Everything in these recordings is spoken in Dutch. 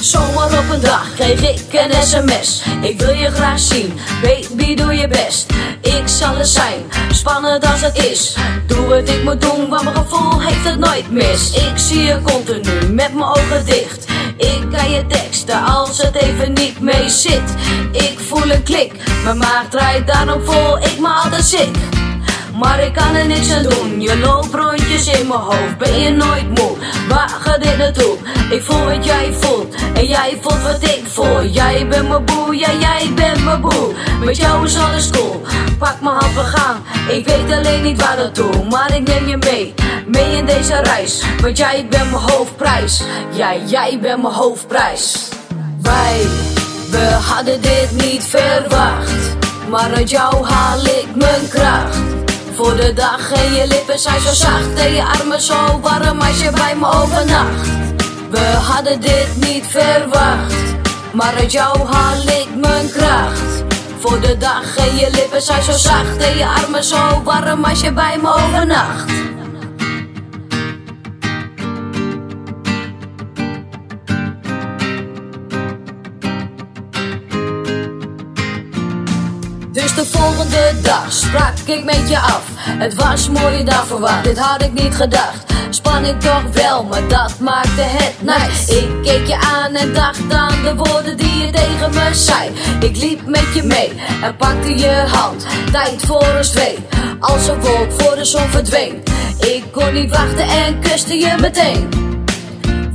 Zomaar op een dag kreeg ik een sms. Ik wil je graag zien, baby doe je best. Ik zal er zijn, spannend als het is. Doe wat ik moet doen, want mijn gevoel heeft het nooit mis. Ik zie je continu met mijn ogen dicht. Ik kan je teksten als het even niet mee zit. Ik voel een klik, mijn maag draait daarom vol, ik me altijd ziek. Maar ik kan er niks aan doen. Je loopt rondjes in mijn hoofd. Ben je nooit moe? Wat ik voel. Jij bent mijn boe, ja jij bent mijn boe. Met jou is alles cool. Pak mijn hand, we gaan. Ik weet alleen niet waar naartoe. Maar ik neem je mee. Mee in deze reis. Want jij bent mijn hoofdprijs. Jij, jij bent mijn hoofdprijs. Wij, we hadden dit niet verwacht. Maar uit jou haal ik mijn kracht. Voor de dag en je lippen zijn zo zacht en je armen zo warm als je bij me overnacht. We hadden dit niet verwacht, maar uit jou haal ik mijn kracht. Voor de dag en je lippen zijn zo zacht en je armen zo warm als je bij me overnacht. Dus de volgende dag sprak ik met je af. Het was mooie dag voor wat, dit had ik niet gedacht. Spanning toch wel, maar dat maakte het nice. Ik keek je aan en dacht aan de woorden die je tegen me zei. Ik liep met je mee en pakte je hand. Tijd voor een zweet, als een wolk voor de zon verdween. Ik kon niet wachten en kuste je meteen.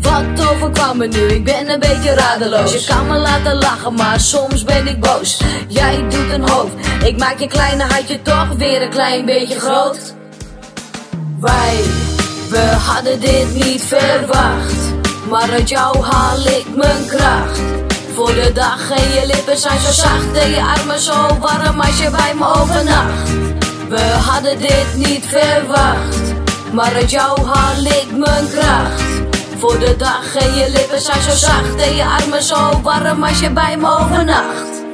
Wat overkwam me nu? Ik ben een beetje radeloos. Je kan me laten lachen, maar soms ben ik boos. Jij doet een hoofd. Ik maak je kleine hartje toch weer een klein beetje groot. Wij, hadden dit niet verwacht. Maar uit jou haal ik mijn kracht. Voor de dag en je lippen zijn zo zacht en je armen zo warm als je bij me overnacht. We hadden dit niet verwacht. Maar uit jou haal ik mijn kracht. Voor de dag en je lippen zijn zo zacht en je armen zo warm als je bij me overnacht.